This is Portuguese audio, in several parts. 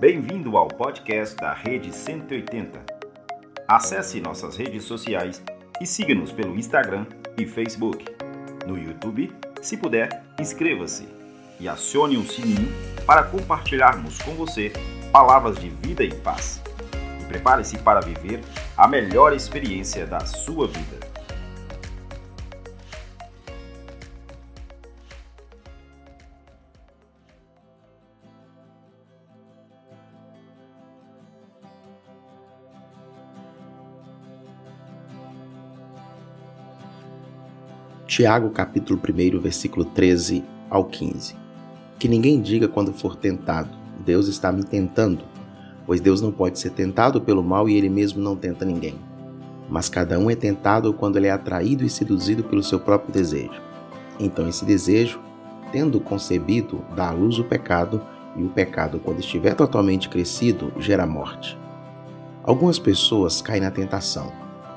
Bem-vindo ao podcast da Rede 180. Acesse nossas redes sociais e siga-nos pelo Instagram e Facebook. No YouTube, se puder, inscreva-se e acione o sininho para compartilharmos com você palavras de vida e paz. E prepare-se para viver a melhor experiência da sua vida. Tiago capítulo 1, versículo 13 ao 15. Que ninguém diga quando for tentado, Deus está me tentando, pois Deus não pode ser tentado pelo mal e ele mesmo não tenta ninguém. Mas cada um é tentado quando ele é atraído e seduzido pelo seu próprio desejo. Então esse desejo, tendo concebido, dá à luz o pecado, e o pecado, quando estiver totalmente crescido, gera morte. Algumas pessoas caem na tentação,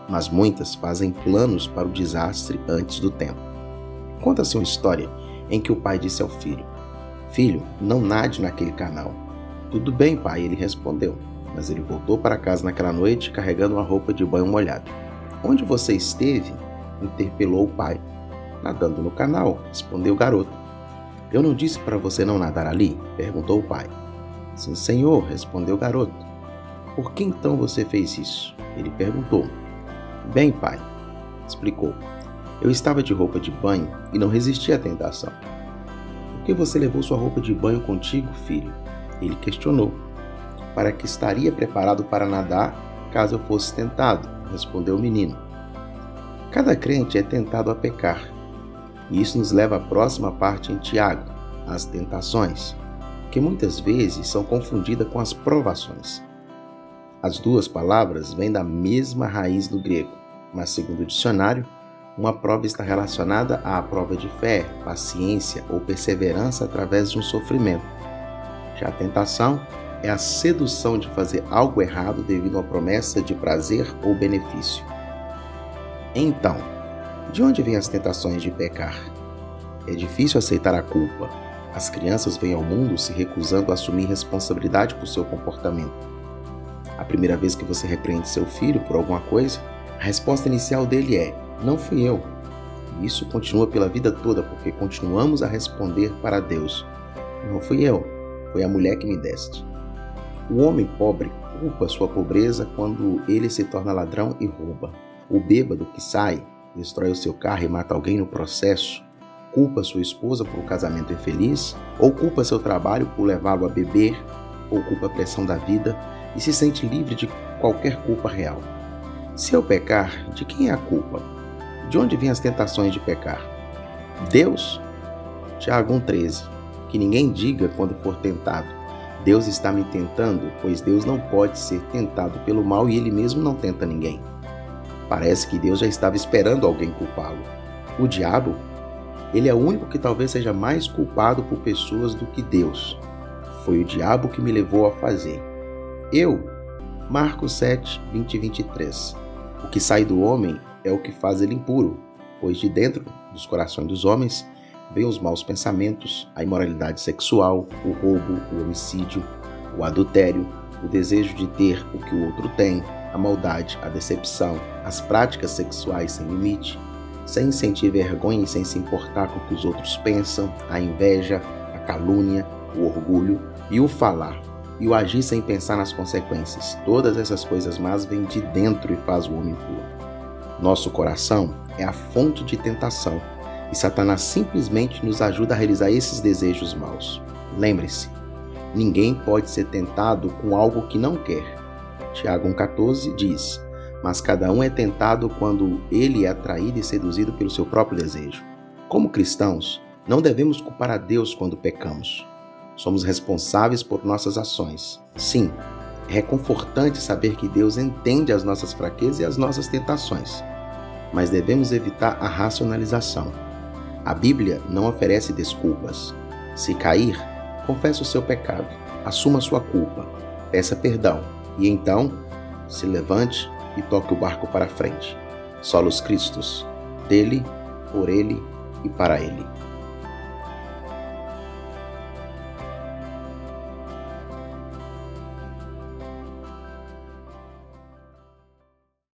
mas muitas fazem planos para o desastre antes do tempo. Conta-se uma história em que o pai disse ao filho: Filho, não nade naquele canal. Tudo bem, pai, ele respondeu, mas ele voltou para casa naquela noite carregando uma roupa de banho molhada. Onde você esteve? interpelou o pai. Nadando no canal, respondeu o garoto. Eu não disse para você não nadar ali? perguntou o pai. Sim, senhor, respondeu o garoto. Por que então você fez isso? Ele perguntou. Bem, pai, explicou. Eu estava de roupa de banho e não resisti à tentação. Por que você levou sua roupa de banho contigo, filho? Ele questionou. Para que estaria preparado para nadar caso eu fosse tentado, respondeu o menino. Cada crente é tentado a pecar. E isso nos leva à próxima parte em Tiago, as tentações, que muitas vezes são confundidas com as provações. As duas palavras vêm da mesma raiz do grego, mas, segundo o dicionário, uma prova está relacionada à prova de fé, paciência ou perseverança através de um sofrimento. Já a tentação é a sedução de fazer algo errado devido uma promessa de prazer ou benefício. Então, de onde vêm as tentações de pecar? É difícil aceitar a culpa. As crianças vêm ao mundo se recusando a assumir responsabilidade por seu comportamento. A primeira vez que você repreende seu filho por alguma coisa, a resposta inicial dele é: Não fui eu. E isso continua pela vida toda, porque continuamos a responder para Deus: Não fui eu, foi a mulher que me deste. O homem pobre culpa sua pobreza quando ele se torna ladrão e rouba. O bêbado que sai, destrói o seu carro e mata alguém no processo, culpa sua esposa por um casamento infeliz, ou culpa seu trabalho por levá-lo a beber, ou culpa a pressão da vida e se sente livre de qualquer culpa real. Se eu pecar, de quem é a culpa? De onde vêm as tentações de pecar? Deus? Tiago 1,13 Que ninguém diga quando for tentado: Deus está me tentando, pois Deus não pode ser tentado pelo mal e ele mesmo não tenta ninguém. Parece que Deus já estava esperando alguém culpá-lo. O diabo? Ele é o único que talvez seja mais culpado por pessoas do que Deus. Foi o diabo que me levou a fazer. Eu, Marcos 7, 20 e 23. O que sai do homem é o que faz ele impuro, pois de dentro dos corações dos homens vêm os maus pensamentos, a imoralidade sexual, o roubo, o homicídio, o adultério, o desejo de ter o que o outro tem, a maldade, a decepção, as práticas sexuais sem limite, sem sentir vergonha e sem se importar com o que os outros pensam, a inveja, a calúnia, o orgulho e o falar e o agir sem pensar nas consequências. Todas essas coisas más vêm de dentro e faz o homem puro. Nosso coração é a fonte de tentação e Satanás simplesmente nos ajuda a realizar esses desejos maus. Lembre-se, ninguém pode ser tentado com algo que não quer. Tiago 1,14 diz: Mas cada um é tentado quando ele é atraído e seduzido pelo seu próprio desejo. Como cristãos, não devemos culpar a Deus quando pecamos. Somos responsáveis por nossas ações. Sim, é reconfortante saber que Deus entende as nossas fraquezas e as nossas tentações, mas devemos evitar a racionalização. A Bíblia não oferece desculpas. Se cair, confesse o seu pecado, assuma sua culpa, peça perdão e então se levante e toque o barco para frente. Solos Cristos, dele, por ele e para ele.